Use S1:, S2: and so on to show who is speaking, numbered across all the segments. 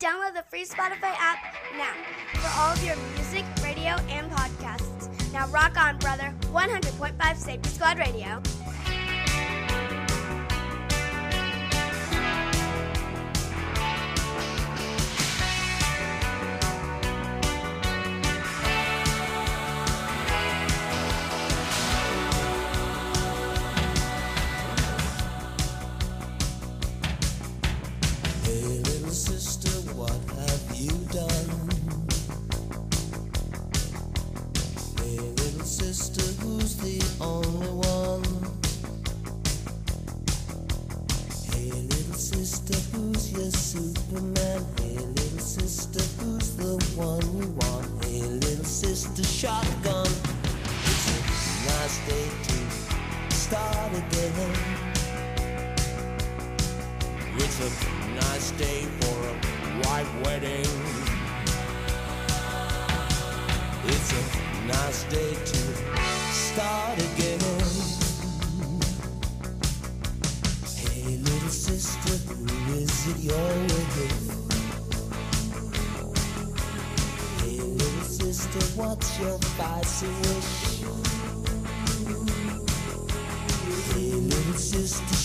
S1: Download the free Spotify app now for all of your music, radio, and podcasts. Now rock on, brother. 100.5 Safety Squad Radio.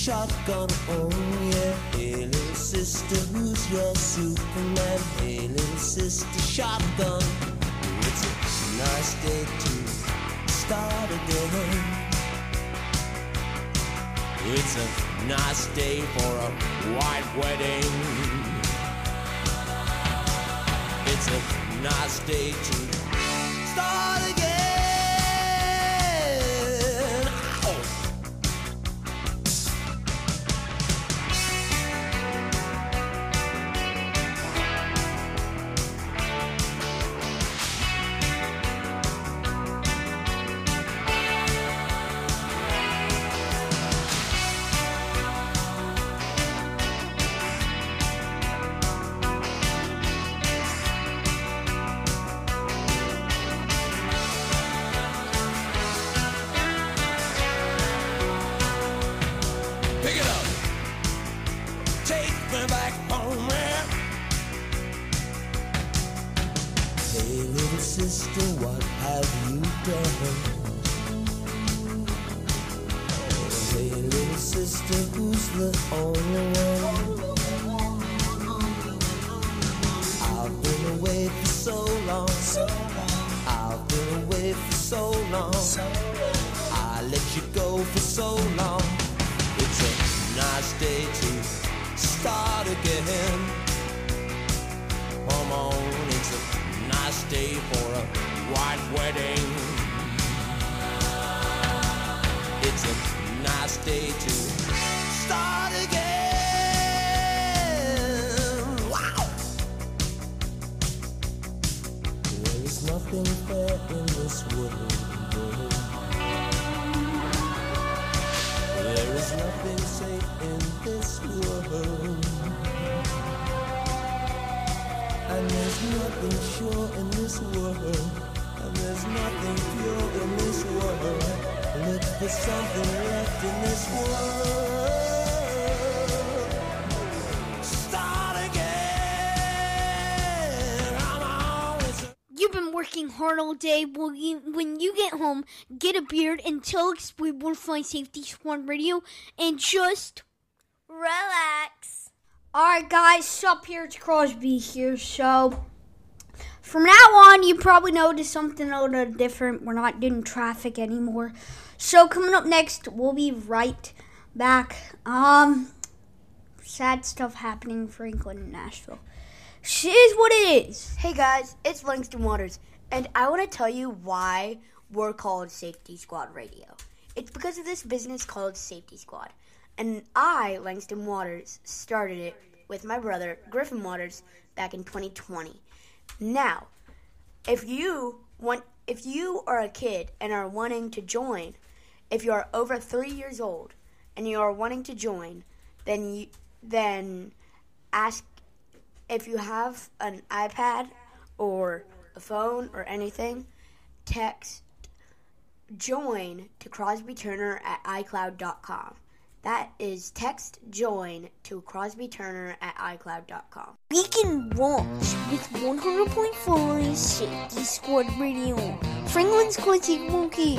S2: Shotgun, oh yeah. Hey, little sister, who's your Superman? Hey, little sister, shotgun. It's a nice day to start again. It's a nice day for a white wedding. It's a nice day to day for a white wedding. It's a nice day to
S3: hard all day. Well, you, when you get home, get a beard and tell Explain Fly Safety Squad Radio and just
S1: Relax.
S3: Alright, guys, sup here? It's Crosby here. So, from now on, you probably noticed something a little different. We're not doing traffic anymore. So, coming up next, we'll be right back. Um, sad stuff happening in Franklin and Nashville. Is what it is.
S4: Hey guys, it's Langston Waters, and I want to tell you why we're called Safety Squad Radio. It's because of this business called Safety Squad. And I, Langston Waters, started it with my brother, Griffin Waters, back in 2020. Now, if you want if you are a kid and are wanting to join, if you are over 3 years old and you are wanting to join, then you then ask if you have an iPad or a phone or anything, text join to Crosby Turner at iCloud.com. That is text join to Crosby Turner at iCloud.com.
S5: We can watch with 100.4 Safety Squad Radio. Franklin's Classic Monkey.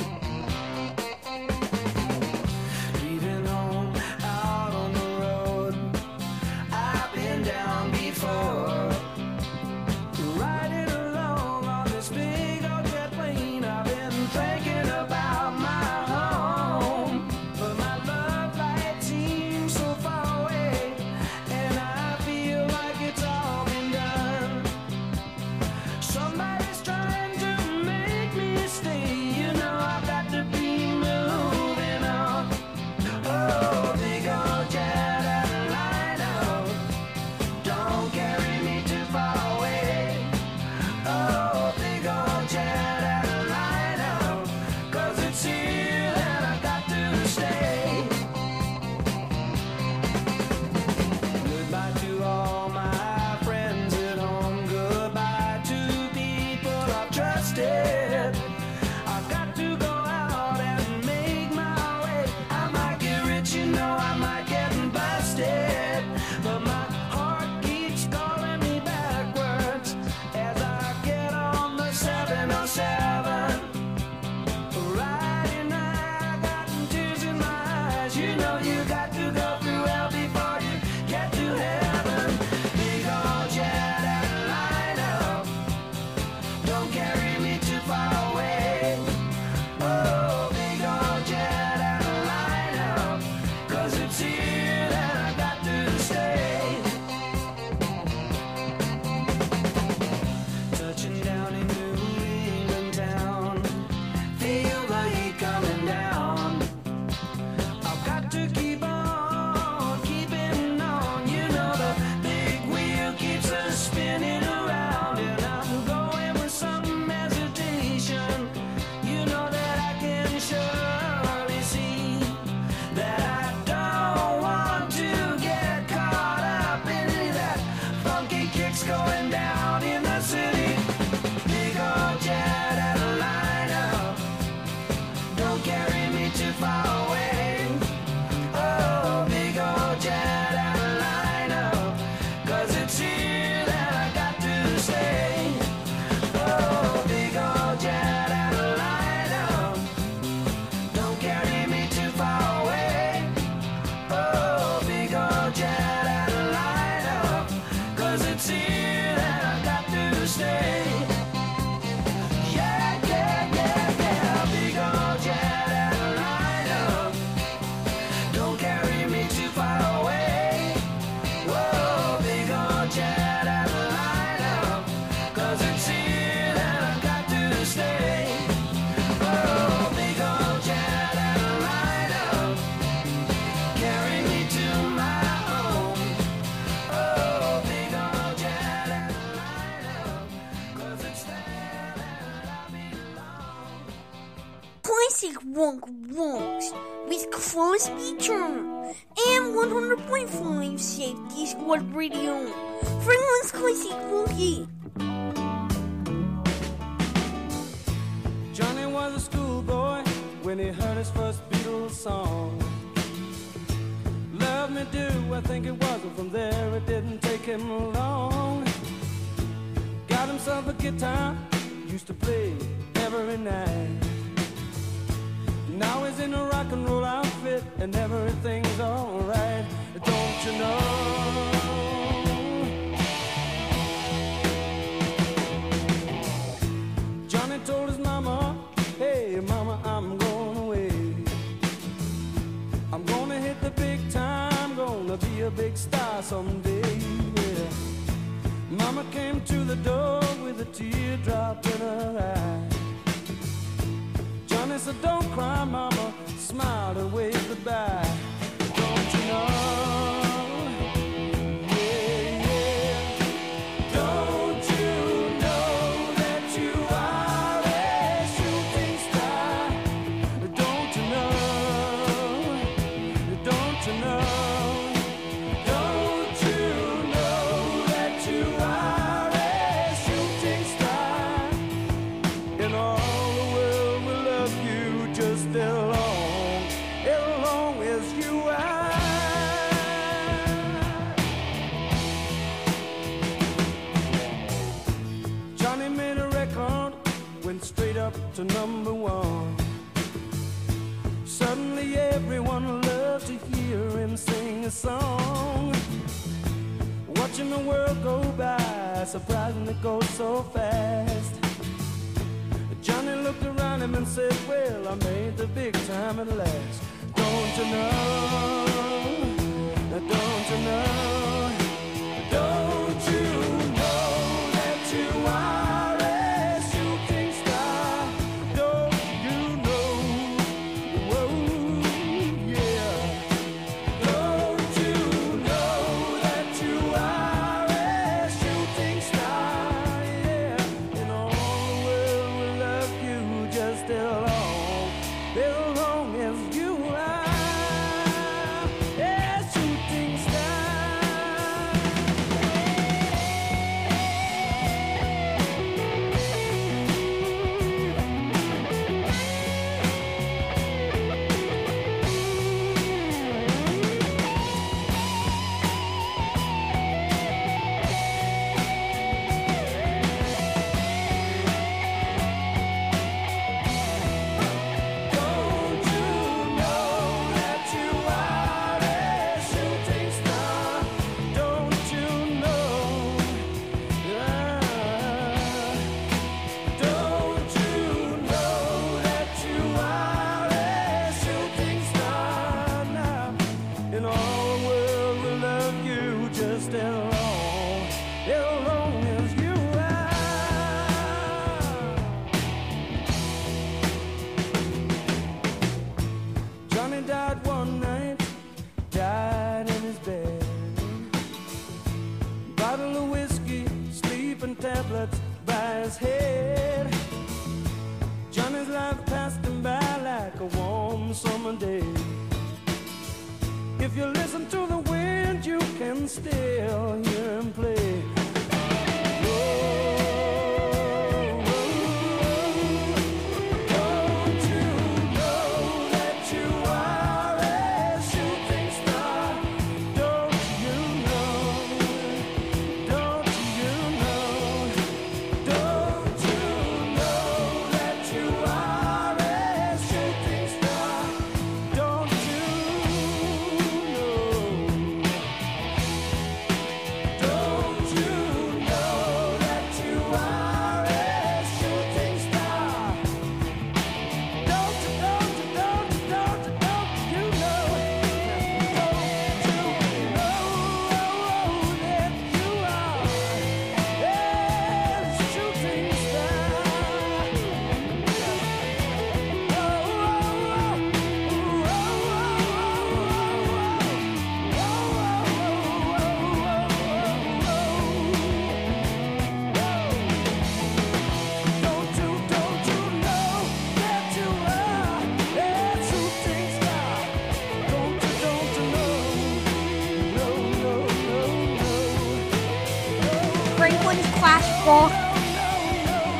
S5: de Radio.
S6: Johnny was a schoolboy when he heard his first Beatles song. Love me do, I think it was, And from there it didn't take him long. Got himself a guitar, used to play every night. Now he's in a rock and roll outfit and everything's alright don't you know? Johnny told his mama, hey mama, I'm going away. I'm gonna hit the big time, gonna be a big star someday. Yeah. Mama came to the door with a teardrop in her eye. Johnny said, don't cry, mama, smile and wave goodbye know.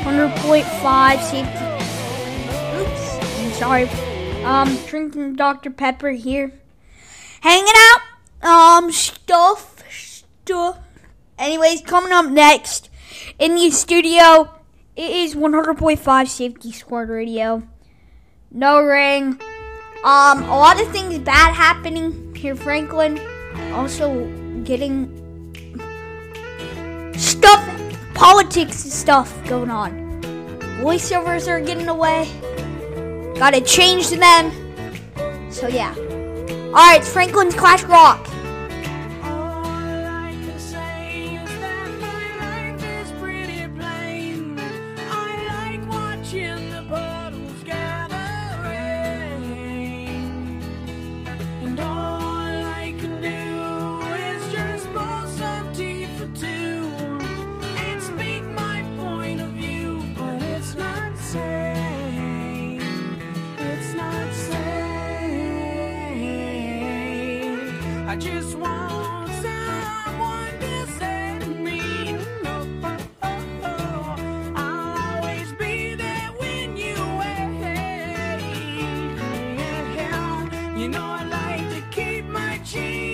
S7: 100.5 safety. Oops, I'm sorry. Um, drinking Dr. Pepper here. Hanging out. Um, stuff, stuff. Anyways, coming up next in the studio, it is 100.5 Safety Squad Radio. No ring. Um, a lot of things bad happening here, Franklin. Also, getting stuff politics and stuff going on. Voiceovers are getting away. Gotta change them. So yeah. Alright, Franklin's Clash Rock.
S8: change.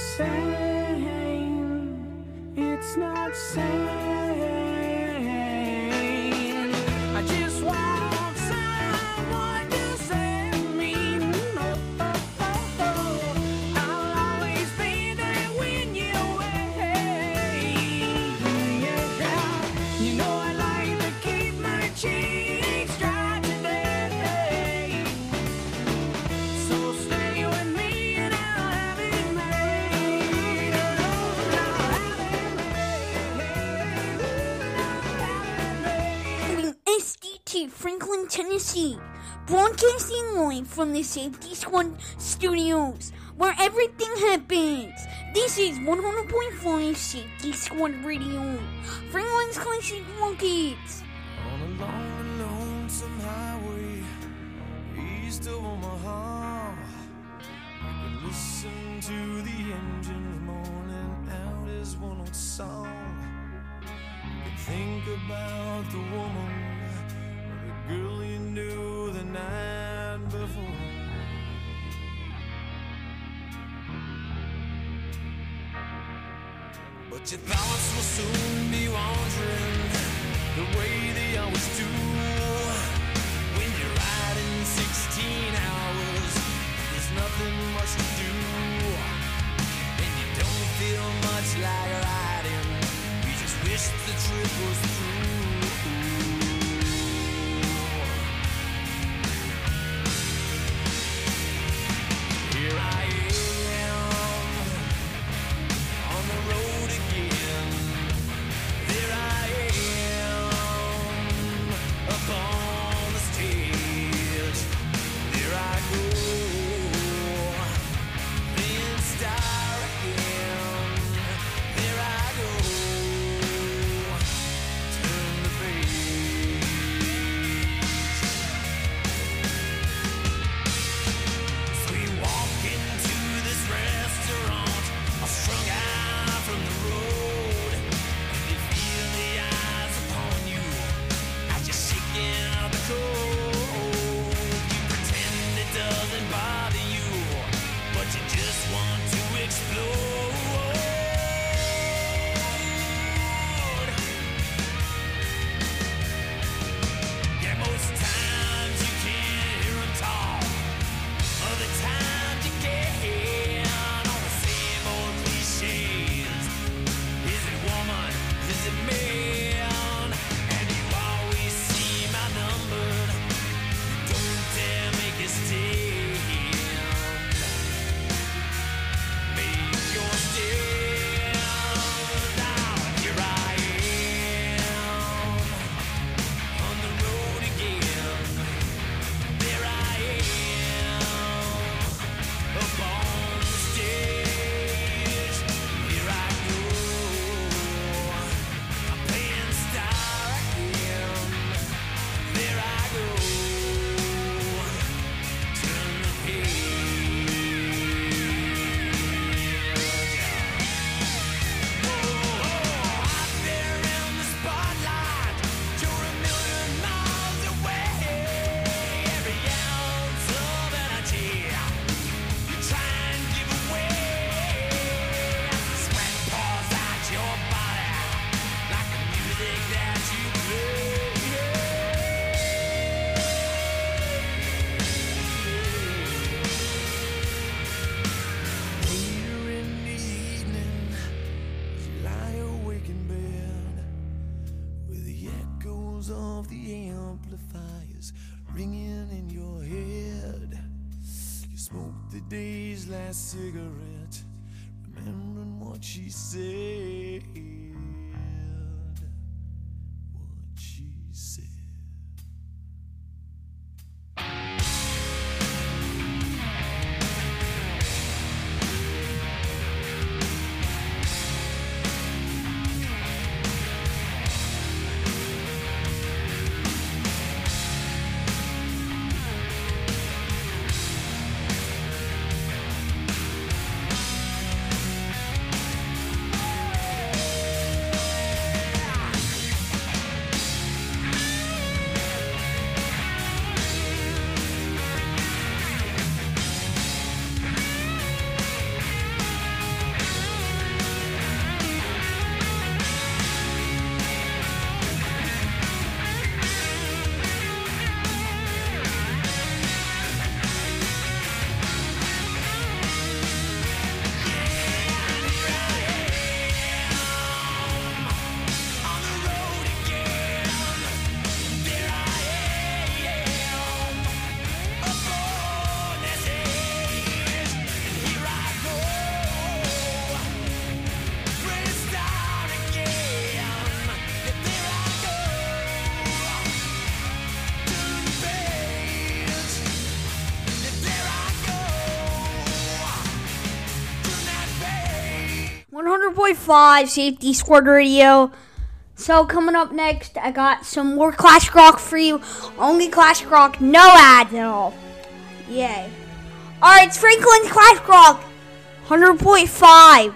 S8: same. It's not
S7: same. Broadcasting live from the Safety Squad studios, where everything happens. This is 100.5 Safety Squad Radio, Franklin's Classic Rockets.
S2: On a long and lonesome highway, east of Omaha, you can listen to the engine moaning out his one old song. You can think about the woman girl you knew the night before. But your thoughts will soon be wandering the way they always do. When you're riding 16 hours, there's nothing much to do. And you don't feel much like riding. You just wish the trip was through. last cigarette, remembering what she said.
S9: 1.5 Safety Squad Radio. So coming up next, I got some more Clash Rock for you. Only Clash Rock, no ads at all. Yay. Alright, Franklin's Clash Rock 100.5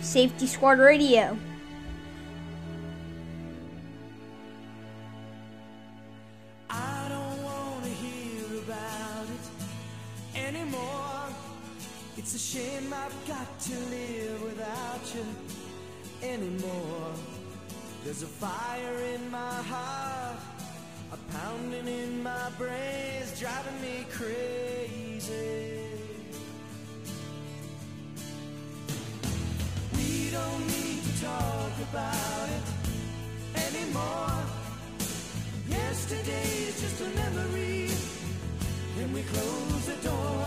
S9: Safety Squad Radio.
S5: There's a fire in my heart, a pounding in my brains, driving me crazy. We don't need to talk about it anymore. Yesterday is just a memory. Can we close the door?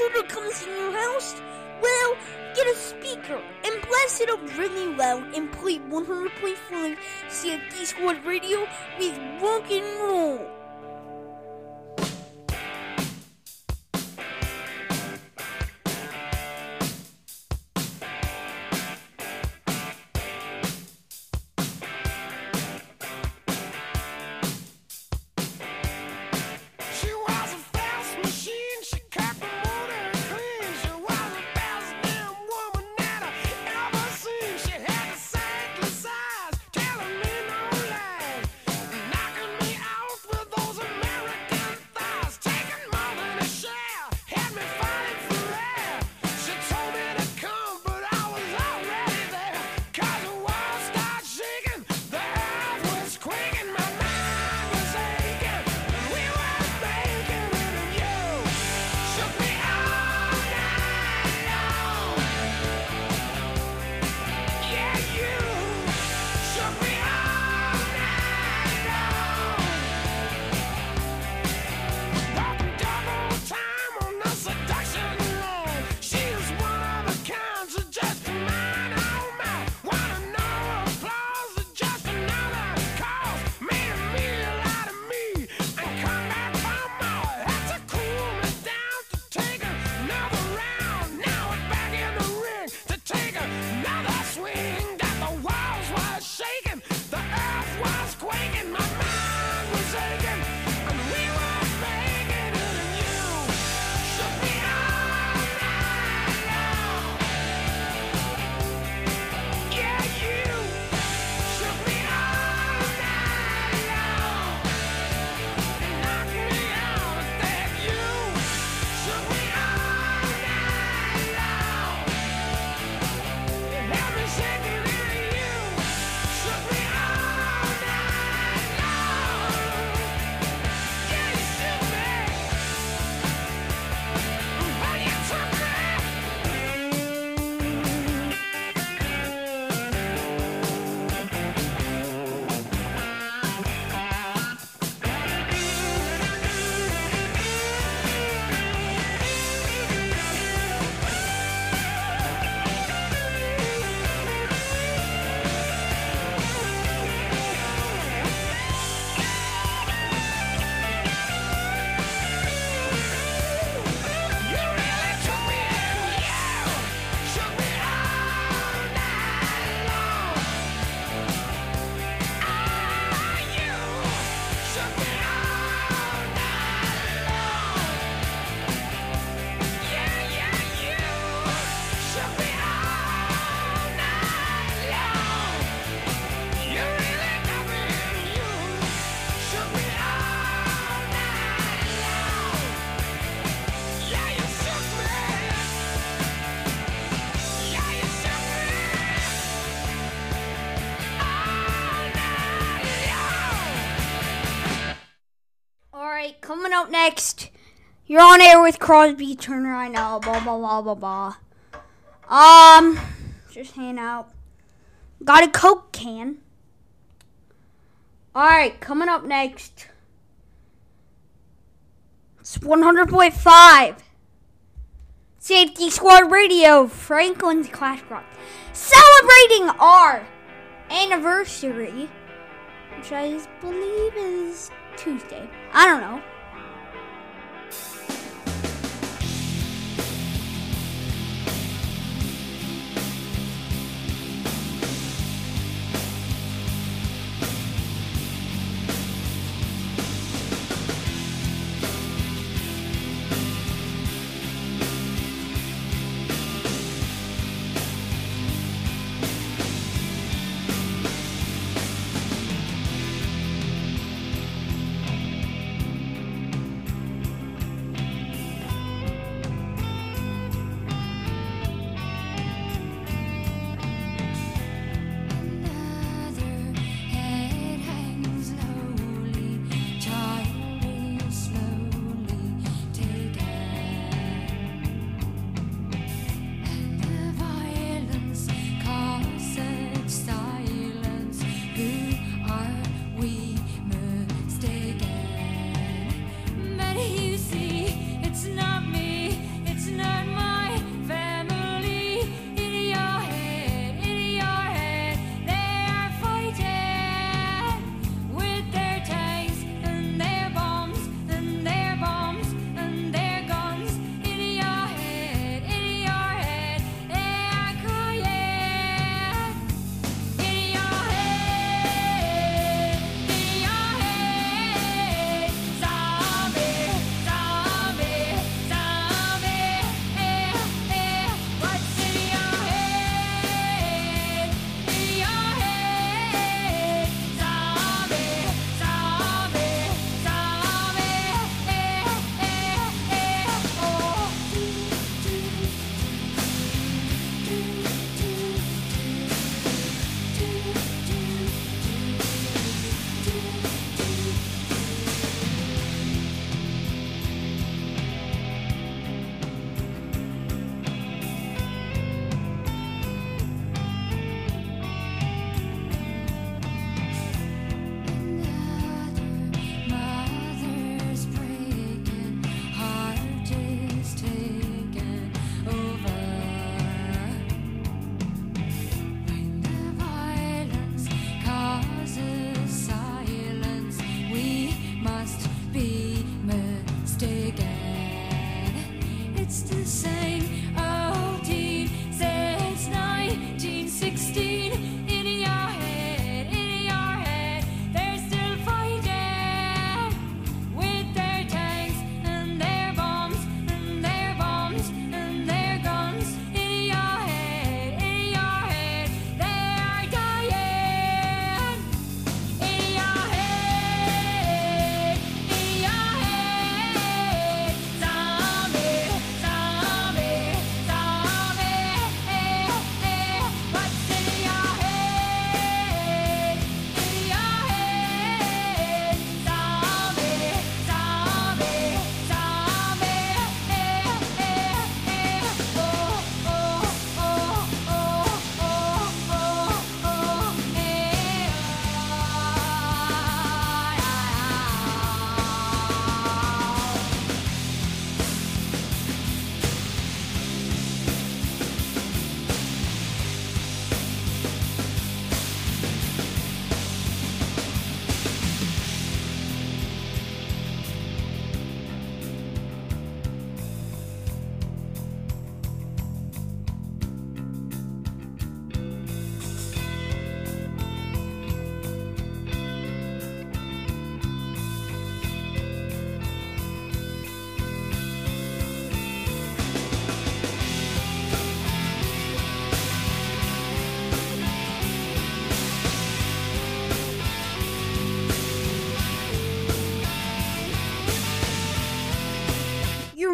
S9: trouble comes in your house? Well, get a speaker and blast it up really loud and play 100.5 Safety Squad Radio with rock and roll. coming out next. You're on air with Crosby, Turner, I know, blah, blah, blah, blah, blah. Um, just hanging out. Got a Coke can. Alright, coming up next. It's 100.5. Safety Squad Radio, Franklin's Clash Rock. Celebrating our anniversary, which I believe is Tuesday. I don't know.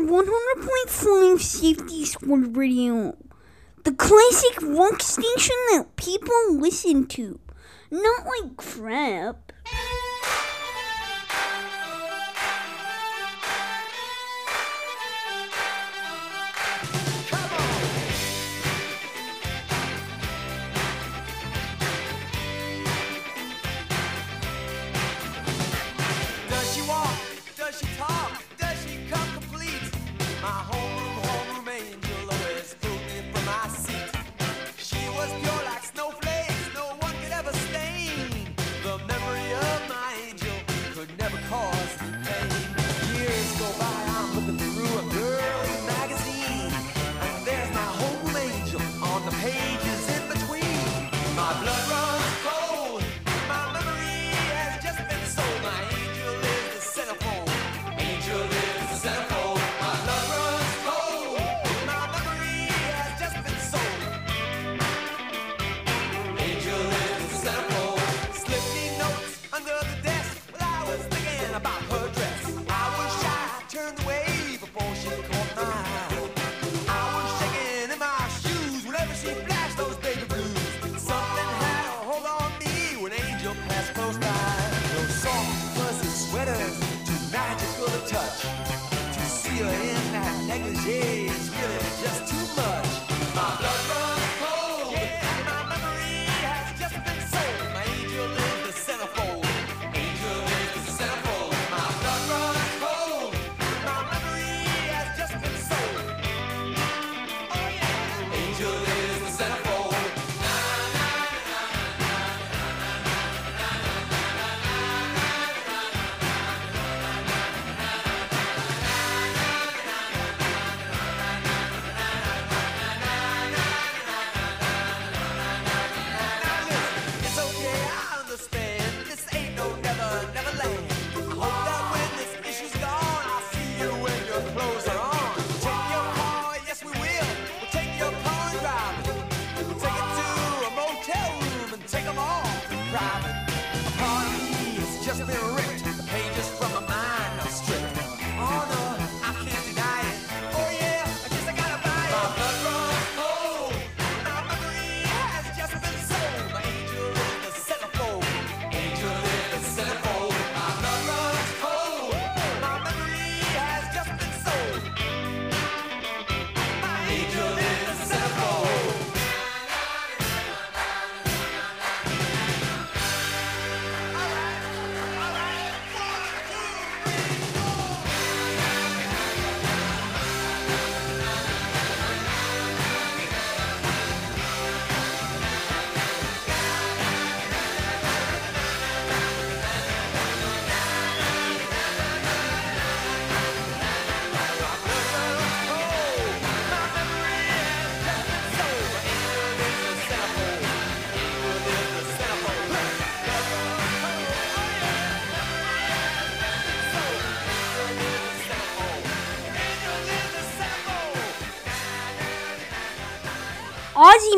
S9: 100.5 Safety Squad Radio, the classic rock station that people listen to, not like crap.
S3: Come on.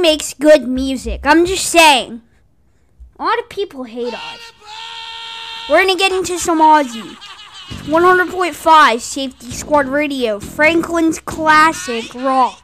S3: Makes good music. I'm just saying. A lot of people hate Ozzy. We're gonna get into some Ozzy. 100.5 Safety Squad Radio, Franklin's classic rock.